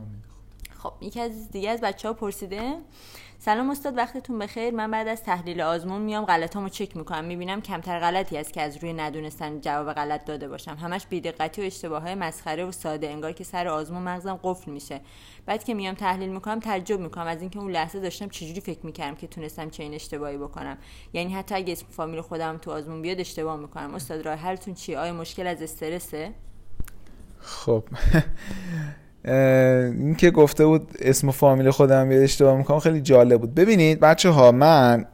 خب یکی از دیگه از بچه ها پرسیده سلام استاد وقتتون بخیر. من بعد از تحلیل آزمون میام غلطامو چک می‌کنم. می‌بینم کمتر غلطی است که از روی ندونستن جواب غلط داده باشم. همش بیدقتی و اشتباه های مسخره و ساده انگار که سر آزمون مغزم قفل میشه. بعد که میام تحلیل می‌کنم تعجب می‌کنم از اینکه اون لحظه داشتم چجوری فکر می‌کردم که تونستم چه این اشتباهی بکنم. یعنی حتی اگه اسم فامیل خودم تو آزمون بیاد اشتباه می‌کنم. استاد راه حلتون چیه؟ آیا مشکل از استرسه؟ خب. (laughs) این که گفته بود اسم و فامیل خودم بیاد اشتباه می‌کنم خیلی جالب بود. ببینید بچه ها من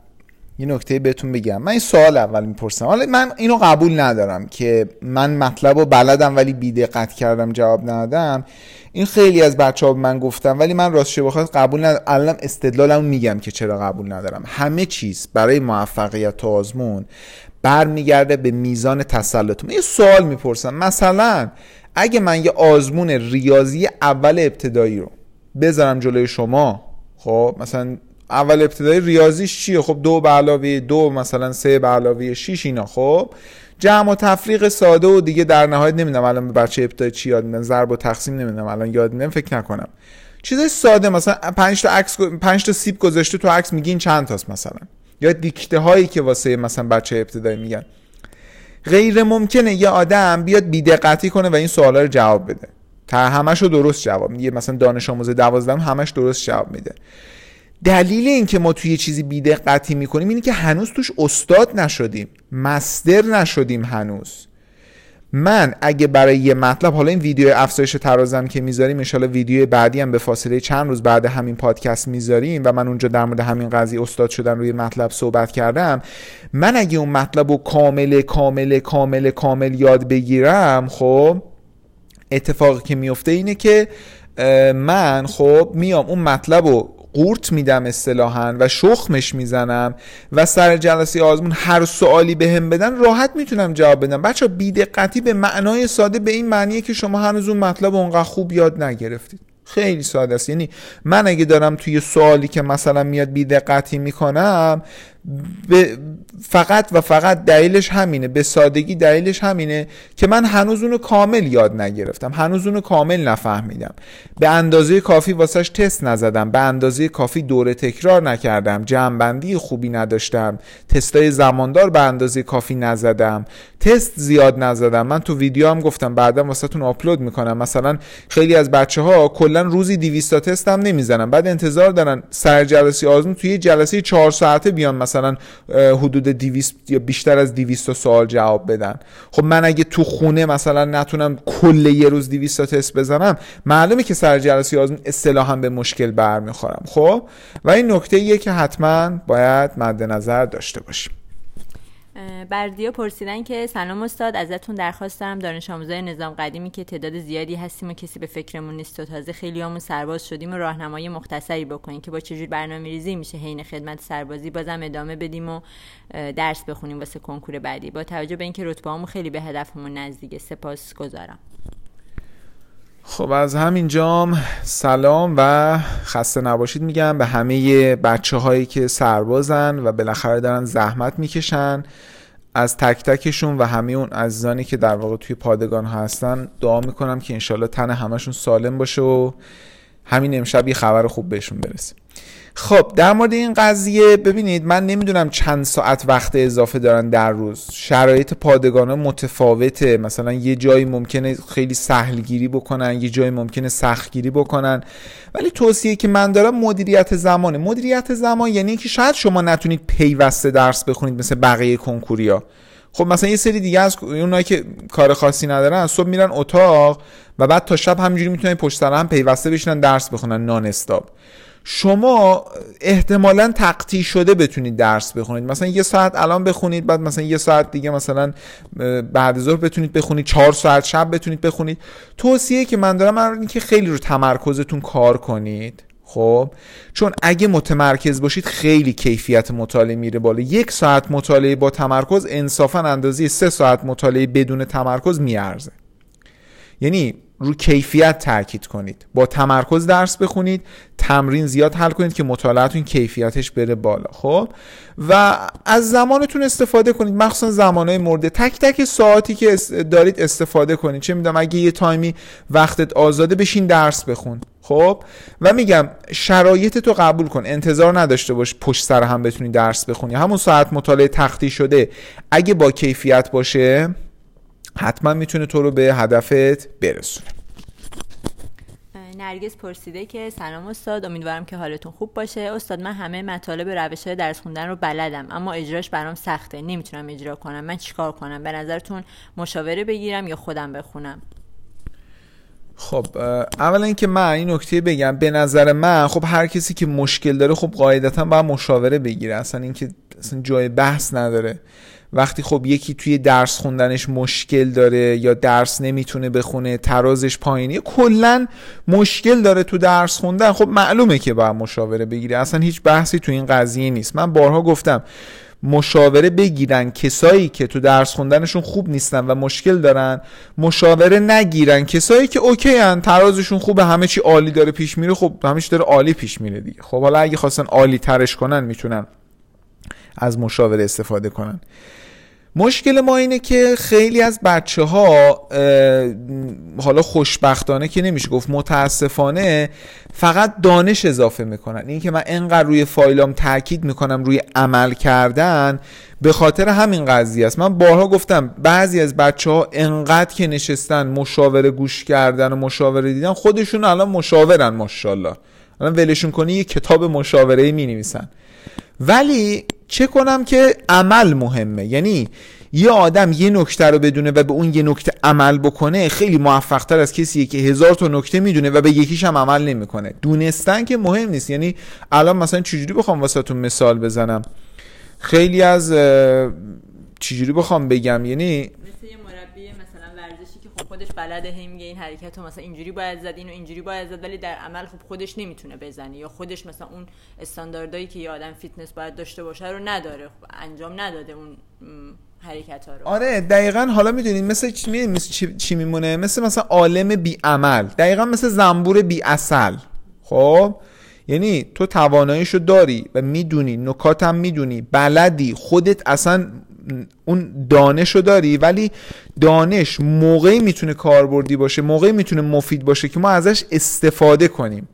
یه نکته بهتون بگم. من این سوال اول می‌پرسم. حالا من اینو قبول ندارم که من مطلب رو بلدم ولی بیدقت کردم جواب ندادم. این خیلی از بچه ها من گفتم ولی من راستش بخواد قبول ندارم. الان استدلالم میگم که چرا قبول ندارم. همه چیز برای موفقیت تو آزمون برمیگرده به میزان تسلط. من یه سوال می‌پرسم. مثلا اگه من یه آزمون ریاضی اول ابتدایی رو بذارم جلوی شما خب مثلا اول ابتدایی ریاضیش چیه؟ خب دو به علاوه دو مثلا سه به علاوه شیش اینا خب. جمع و تفریق ساده و دیگه در نهایت نمی‌دونم الان به بچه ابتدایی چی یاد میدن ضرب و تقسیم نمی‌دونم الان یاد میدم فکر نکنم. چیزای ساده مثلا 5 تا عکس 5 تا سیب گذاشته تو عکس میگین چند تاست مثلا؟ یا دیکته هایی که واسه مثلا بچه ابتدایی میگن. غیر ممکنه یه آدم بیاد بیدقتی کنه و این سوالا رو جواب بده. تا همش رو درست جواب میده. مثلا دانش آموز دوازدهم همش درست جواب میده. دلیل اینکه ما توی یه چیزی بیدقتی می‌کنیم اینه که هنوز توش استاد نشدیم. مستر نشدیم هنوز. من اگه برای یه مطلب حالا این ویدیو افزایش ترازم که می‌ذاریم ان ویدیو بعدی هم به فاصله چند روز بعد همین پادکست می‌ذاریم و من اونجا در مورد همین قضیه استاد شدن روی مطلب صحبت کردم. من اگه اون مطلب رو کامل کامل کامل کامل یاد بگیرم خب اتفاقی که میفته اینه که من خب میام اون مطلب رو قورت میدم اصطلاحا و شخمش می‌زنم و سر جلسه آزمون هر سوالی به هم بدن راحت می‌تونم جواب بدم. بچه بیدقتی به معنای ساده به این معنیه که شما هنوز اون مطلب اونقدر خوب یاد نگرفتید. خیلی ساده است. یعنی من اگه دارم توی سوالی که مثلا میاد بیدقتی می‌کنم فقط و فقط دلیلش همینه به سادگی دلیلش همینه که من هنوز اونو کامل یاد نگرفتم هنوز اونو کامل نفهمیدم. به اندازه کافی واسش تست نزدم به اندازه کافی دوره تکرار نکردم جمعبندی خوبی نداشتم تستای زماندار به اندازه کافی نزدم تست زیاد نزدم. من تو ویدیو هم گفتم بعدا واسهتون آپلود می‌کنم. مثلا خیلی از بچه ها کلا روزی 200 تا تست هم نمی‌زنن. بعد انتظار دارن سر جلسه آزمون توی جلسه 4 ساعته بیان مثلا حدود 200 یا بیشتر از 200 سوال جواب بدن. خب من اگه تو خونه مثلا نتونم کل یه روز 200 تا تست بزنم معلومه که سر جلسه آزمون اصطلاحا به مشکل برمیخورم خب؟ و این نکته ایه که حتما باید مد نظر داشته باشیم. بردیا پرسیدن که سلام استاد ازتون درخواست دارم. دانش آموزای نظام قدیمی که تعداد زیادی هستیم و کسی به فکرمون نیست و تازه خیلی همون سرباز شدیم و راهنمایی مختصری بکنیم که با چجور برنامه ریزی میشه حین خدمت سربازی بازم ادامه بدیم و درس بخونیم واسه کنکور بعدی. با توجه به اینکه رتبه خیلی به هدفمون نزدیکه سپاس گذارم خب از همین جام سلام و خسته نباشید میگم به همه بچه هایی که سربازن و بالاخره دارن زحمت می‌کشن. از تک تکشون و همه اون عزیزانی که در واقع توی پادگان هستن دعا می‌کنم که انشالله تن همشون سالم باشه و همین امشب یه خبر خوب بهشون برسه خب در مورد این قضیه ببینید من نمی‌دونم چند ساعت وقت اضافه دارن در روز. شرایط پادگان متفاوته مثلا یه جایی ممکنه خیلی سهلگیری بکنن یه جایی ممکنه سختگیری بکنن. ولی توصیه که من دارم مدیریت زمانه. مدیریت زمان یعنی اینکه شاید شما نتونید پیوسته درس بخونید مثل بقیه کنکوریا. خب مثلا یه سری دیگه از اونایی که کار خاصی ندارن صبح میرن اتاق و بعد تا شب همینجوری می‌تونن پشت سر هم پیوسته بشینن درس بخونن نان استاپ. شما احتمالا تقطی شده بتونید درس بخونید. مثلا یه ساعت الان بخونید بعد مثلا یه ساعت دیگه مثلا بعد ظهر بتونید بخونید چهار ساعت شب بتونید بخونید. توصیه که من دارم من که خیلی رو تمرکزتون کار کنید. خب؟ چون اگه متمرکز باشید خیلی کیفیت مطالعه میره بالا. یک ساعت مطالعه با تمرکز انصافا اندازه سه ساعت مطالعه بدون تمرکز میارزه. یعنی رو کیفیت تاکید کنید. با تمرکز درس بخونید تمرین زیاد حل کنید که مطالعتون کیفیتش بره بالا خب؟ و از زمانتون استفاده کنید. مخصوصا زمانهای مورد تک تک ساعتی که دارید استفاده کنید. چه می‌دونم اگه یه تایمی وقتت آزاده بشین درس بخون خب؟ و میگم شرایط تو قبول کن. انتظار نداشته باش پشت سر هم بتونی درس بخونی. همون ساعت مطالعه تختی شده. اگه با کیفیت باشه حتما می‌تونه تو رو به هدفت برسونه. نرگس پرسیده که سلام استاد امیدوارم که حالتون خوب باشه. استاد من همه مطالب روش های درس خوندن رو بلدم اما اجراش برام سخته. نمی‌تونم اجرا کنم. من چیکار کنم؟ به نظرتون مشاوره بگیرم یا خودم بخونم؟ خب اولا اینکه من این نکته بگم به نظر من خب هر کسی که مشکل داره خب قاعدتا باید مشاوره بگیره. اصلا اینکه اصلا جای بحث نداره. وقتی خب یکی توی درس خوندنش مشکل داره یا درس نمی‌تونه بخونه ترازش پایینی کلا مشکل داره تو درس خوندن. خب معلومه که باید مشاوره بگیره. اصلا هیچ بحثی تو این قضیه نیست. من بارها گفتم مشاوره بگیرن کسایی که تو درس خوندنشون خوب نیستن و مشکل دارن مشاوره نگیرن کسایی که اوکی هن ترازشون خوبه همه چی عالی داره پیش میره. خب همه داره عالی پیش میره دیگه. خب حالا اگه خواستن عالی ترش کنن می‌تونن. از مشاوره استفاده کنن. مشکل ما اینه که خیلی از بچه ها حالا خوشبختانه که نمیشه گفت متاسفانه فقط دانش اضافه می‌کنن. این که من انقدر روی فایلام تاکید می‌کنم روی عمل کردن به خاطر همین قضیه است. من بارها گفتم بعضی از بچه ها انقدر که نشستن مشاوره گوش کردن و مشاوره دیدن خودشون الان مشاورن ماشاءالله. الان ولشون کنی یه کتاب مشاوره می نویسن ولی چه کنم که عمل مهمه؟ یعنی یه آدم یه نکته رو بدونه و به اون یه نکته عمل بکنه خیلی موفقتر از کسی که هزار تا نکته می‌دونه و به یکیش هم عمل نمی‌کنه. دونستن که مهم نیست. یعنی الان مثلا چجوری بخوام واسهتون مثال بزنم؟ خیلی از چجوری بخوام بگم؟ یعنی خب خودش بلده هی میگه این حرکت رو مثلا اینجوری باید زد اینو اینجوری باید زد ولی در عمل خب خودش نمی‌تونه بزنه یا خودش مثلا اون استانداردهایی که یه آدم فیتنس باید داشته باشه رو نداره خب انجام نداده اون حرکت ها رو. آره دقیقا حالا می‌دونید مثل چی, مثل چی میمونه؟ مثل مثلا عالم بی عمل دقیقا مثل زنبور بی عسل خب؟ یعنی تو تواناییشو داری و می‌دونی نکاتم می‌دونی بلدی خودت اصلا اون دانش رو داری ولی دانش موقعی می‌تونه کاربردی باشه موقعی می‌تونه مفید باشه که ما ازش استفاده کنیم.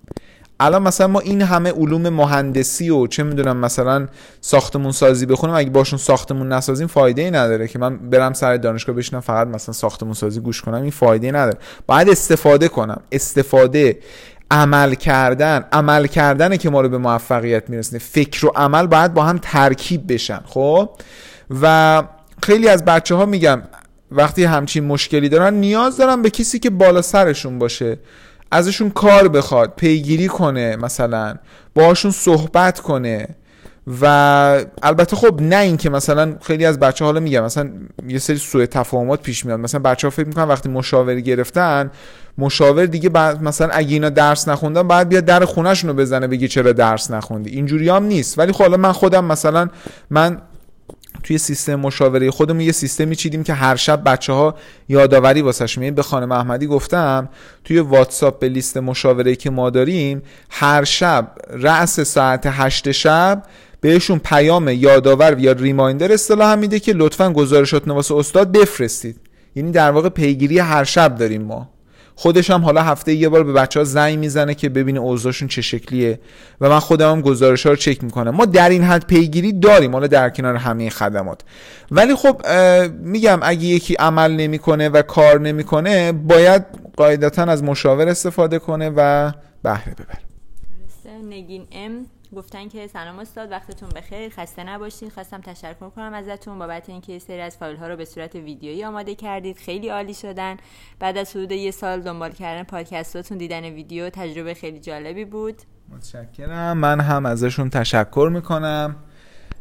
الان مثلا ما این همه علوم مهندسی و چه می‌دونم مثلا ساختمون سازی بخونم اگه باشون ساختمون نسازیم فایده ای نداره که من برم سر دانشگاه بشینم فقط مثلا ساختمون سازی گوش کنم این فایده ای نداره. باید استفاده کنم. استفاده عمل کردن عمل کردنه که ما رو به موفقیت میرسونه. فکر و عمل باید با هم ترکیب بشن. خب؟ و خیلی از بچه ها میگم وقتی همچین مشکلی دارن نیاز دارن به کسی که بالا سرشون باشه ازشون کار بخواد پیگیری کنه مثلا باشون صحبت کنه و البته خب نه اینکه مثلا خیلی از بچه حالا میگم مثلا یه سری سوء تفاهمات پیش میاد. مثلا بچه ها فکر می‌کنن وقتی مشاوری گرفتن مشاور دیگه بعد مثلا اگه اینا درس نخوندن بعد بیاد در خونهشون رو بزنه بگی چرا درس نخوندی. اینجوری هم نیست. ولی خب حالا من خودم مثلا من توی سیستم مشاوره خودمون یه سیستمی چیدیم که هر شب بچه ها یادآوری واسش میاد به خانم احمدی گفتم توی واتساپ به لیست مشاوره که ما داریم هر شب رأس ساعت هشت شب بهشون پیام یادآور یا ریمایندر اصطلاح میده که لطفا گزارشات واسه استاد بفرستید. یعنی در واقع پیگیری هر شب داریم ما. خودش هم حالا هفته یه بار به بچه ها زنگ می‌زنه که ببینه اوضاعشون چه شکلیه و من خودم هم گزارش ها رو چک می‌کنم. ما در این حد پیگیری داریم حالا در کنار همه خدمات. ولی خب میگم اگه یکی عمل نمی‌کنه و کار نمی‌کنه باید قاعدتا از مشاور استفاده کنه و بهره ببره. نگین ام؟ گفتن که سلام استاد وقتتون بخیر خسته نباشین خواستم تشکر کنم ازتون بابت اینکه سری از فایل ها رو به صورت ویدیویی آماده کردید خیلی عالی شدن. بعد از حدود یه سال دنبال کردن پادکستاتون دیدن ویدیو تجربه خیلی جالبی بود. متشکرم. من هم ازشون تشکر می‌کنم.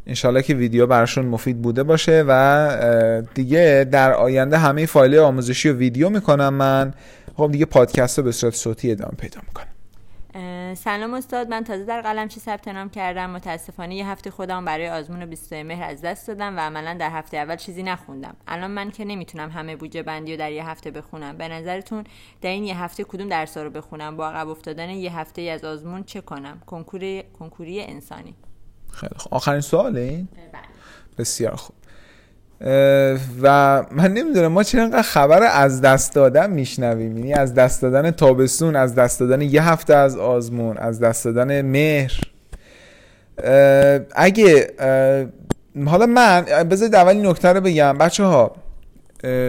انشالله که ویدیو براشون مفید بوده باشه و دیگه در آینده همه فایل آموزشی و ویدیو می‌کنم من. خب دیگه پادکست رو به صورت صوتی ادامه پیدا می‌کنم. سلام استاد من تازه در قلمچی ثبت نام کردم. متاسفانه یه هفته خودم برای آزمون 20 مهر از دست دادم و عملا در هفته اول چیزی نخوندم. الان من که نمی‌تونم همه بودجه بندی رو در یه هفته بخونم. به نظرتون در این یه هفته کدوم درس رو بخونم؟ با عقب افتادن یه هفته از آزمون چه کنم؟ کنکور کنکوری انسانی. خیلی خوب. آخرین سواله این؟ بله. بسیار خوب. و من نمی‌دونم ما چرا انقدر خبر از دست دادن میشنویم. یعنی از دست دادن تابستون از دست دادن یه هفته از آزمون از دست دادن مهر. اگه حالا من بذارید اولی نکته رو بگم. بچه ها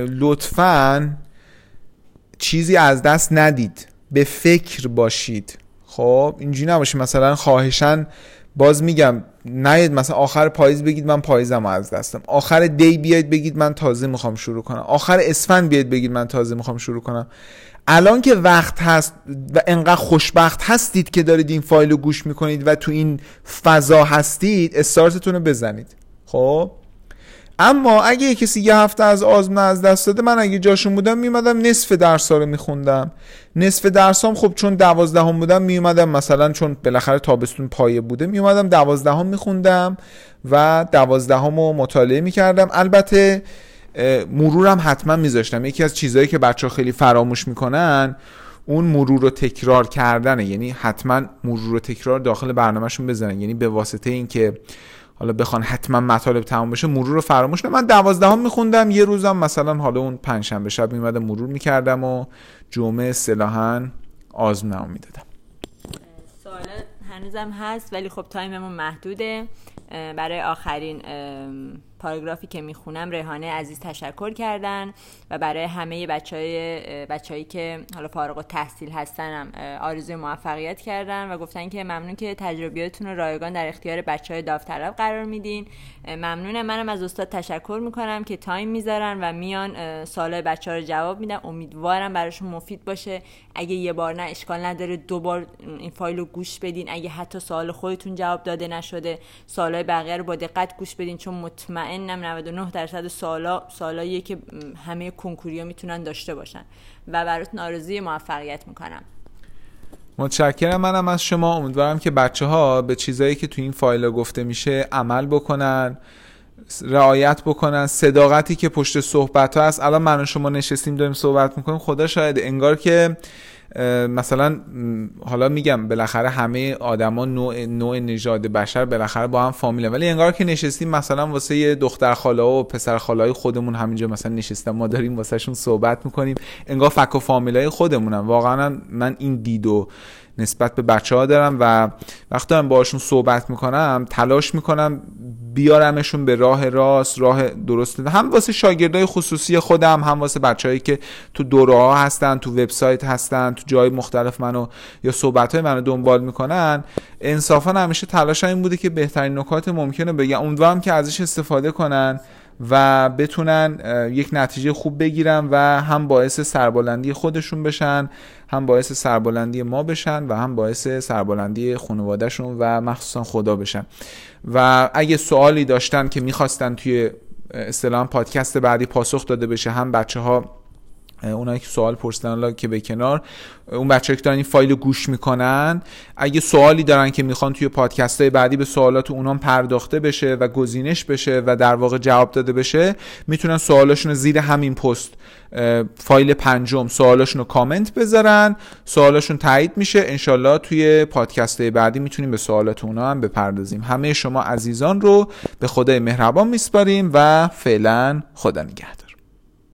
لطفا چیزی از دست ندید. به فکر باشید. خب اینجوری نباشه. مثلا خواهشن باز میگم نیاید مثلا آخر پاییز بگید من پاییزم از دستم آخر دی بیاید بگید من تازه می‌خوام شروع کنم. آخر اسفند بیاید بگید من تازه می‌خوام شروع کنم. الان که وقت هست و انقدر خوشبخت هستید که دارید این فایل رو گوش می‌کنید و تو این فضا هستید استارتتون رو بزنید. خب؟ اما اگه کسی یه هفته از آزمون از دست داده من اگه جاشون بودم میومدم نصف درس رو میخوندم. نصف درسام خب چون دوازدهم بودم میومدم مثلا چون بالاخره تابستون پایه بوده میومدم دوازدهم میخوندم و دوازدهم رو مطالعه می‌کردم. البته مرورم حتما میذاشتم. یکی از چیزهایی که بچه ها خیلی فراموش می‌کنن اون مرور رو تکرار کردنه. یعنی حتما مرور رو تکرار داخل برنامهشون بزنن یعنی به واسطه اینکه حالا بخوان حتما مطالب تمام بشه مرور رو فراموش نه من دوازدهم میخوندم یه روزم مثلا حالا اون پنجشنبه شب میمدم مرور می‌کردم و جمعه اصطلاحا آزمونمو می‌دادم. سوال هنوزم هست ولی خب time مون محدوده. برای آخرین پاراگرافی که می‌خونم ریحانه عزیز تشکر کردن و برای همه بچه های بچههایی که حالا فارغ‌التحصیل هستن آرزوی موفقیت کردن و گفتن که ممنون که تجربیاتتون رو رایگان در اختیار بچه های داوطلب قرار میدین. ممنونم. منم از استاد تشکر می‌کنم که time می‌ذارن و میان سوال بچه ها رو جواب میدن. امیدوارم براشون مفید باشه. اگه یه بار نه اشکال نداره. دو بار این فایل رو گوش بدین. اگه حتی سوال خودتون جواب داده نشده سوالای بقیه رو با دقت گوش بدین چون مطمئنم 99 درصد سوالا سوالاییه که همه کنکوریا می‌تونن داشته باشن و براتون آرزوی موفقیت می‌کنم. متشکرم. منم از شما. امیدوارم که بچه ها به چیزایی که تو این فایل گفته میشه عمل بکنن رعایت بکنن. صداقتی که پشت صحبت ها هست. الان من و شما نشستیم داریم صحبت می‌کنیم. خدا شاید انگار که مثلا حالا میگم بالاخره همه آدما نوع نوع نژاد بشر بالاخره با هم فامیله ولی انگار که نشستیم مثلا واسه دختر خاله و پسر خاله خودمون همینجا مثلا نشستم ما داریم واسهشون صحبت می‌کنیم. انگار فک و فامیلای خودمونم واقعا من این دیدو نسبت به بچه ها دارم و وقتی دارم باشون صحبت می‌کنم تلاش می‌کنم بیارمشون به راه راست راه درست. هم واسه شاگردای خصوصی خودم هم واسه بچههایی که تو دوره ها هستن تو وبسایت هستن تو جای مختلف منو یا صحبت های منو دنبال می‌کنن انصافا همیشه تلاش این بوده که بهترین نکات ممکنه بگم. امیدوارم که ازش استفاده کنن. و بتونن یک نتیجه خوب بگیرن و هم باعث سربلندی خودشون بشن هم باعث سربلندی ما بشن و هم باعث سربلندی خانوادهشون و مخصوصا خدا بشن. و اگه سوالی داشتن که می‌خواستن توی اصطلاحا پادکست بعدی پاسخ داده بشه هم بچه ها اونایی که سوال پرسیدن که به کنار اون بچه که دارن این فایل گوش می‌کنن اگه سوالی دارن که می‌خوان توی پادکست های بعدی به سوالات اونام پرداخته بشه و گزینش بشه و در واقع جواب داده بشه می‌تونن سوالاشون رو زیر همین پست فایل پنجم سوالاشون رو کامنت بذارن سوالاشون تایید میشه. انشالله توی پادکست های بعدی می‌تونیم به سوالات اونا هم بپردازیم. همه شما عزیزان رو به خدای مهربان میسپاریم و فعلا خدا نگهدار.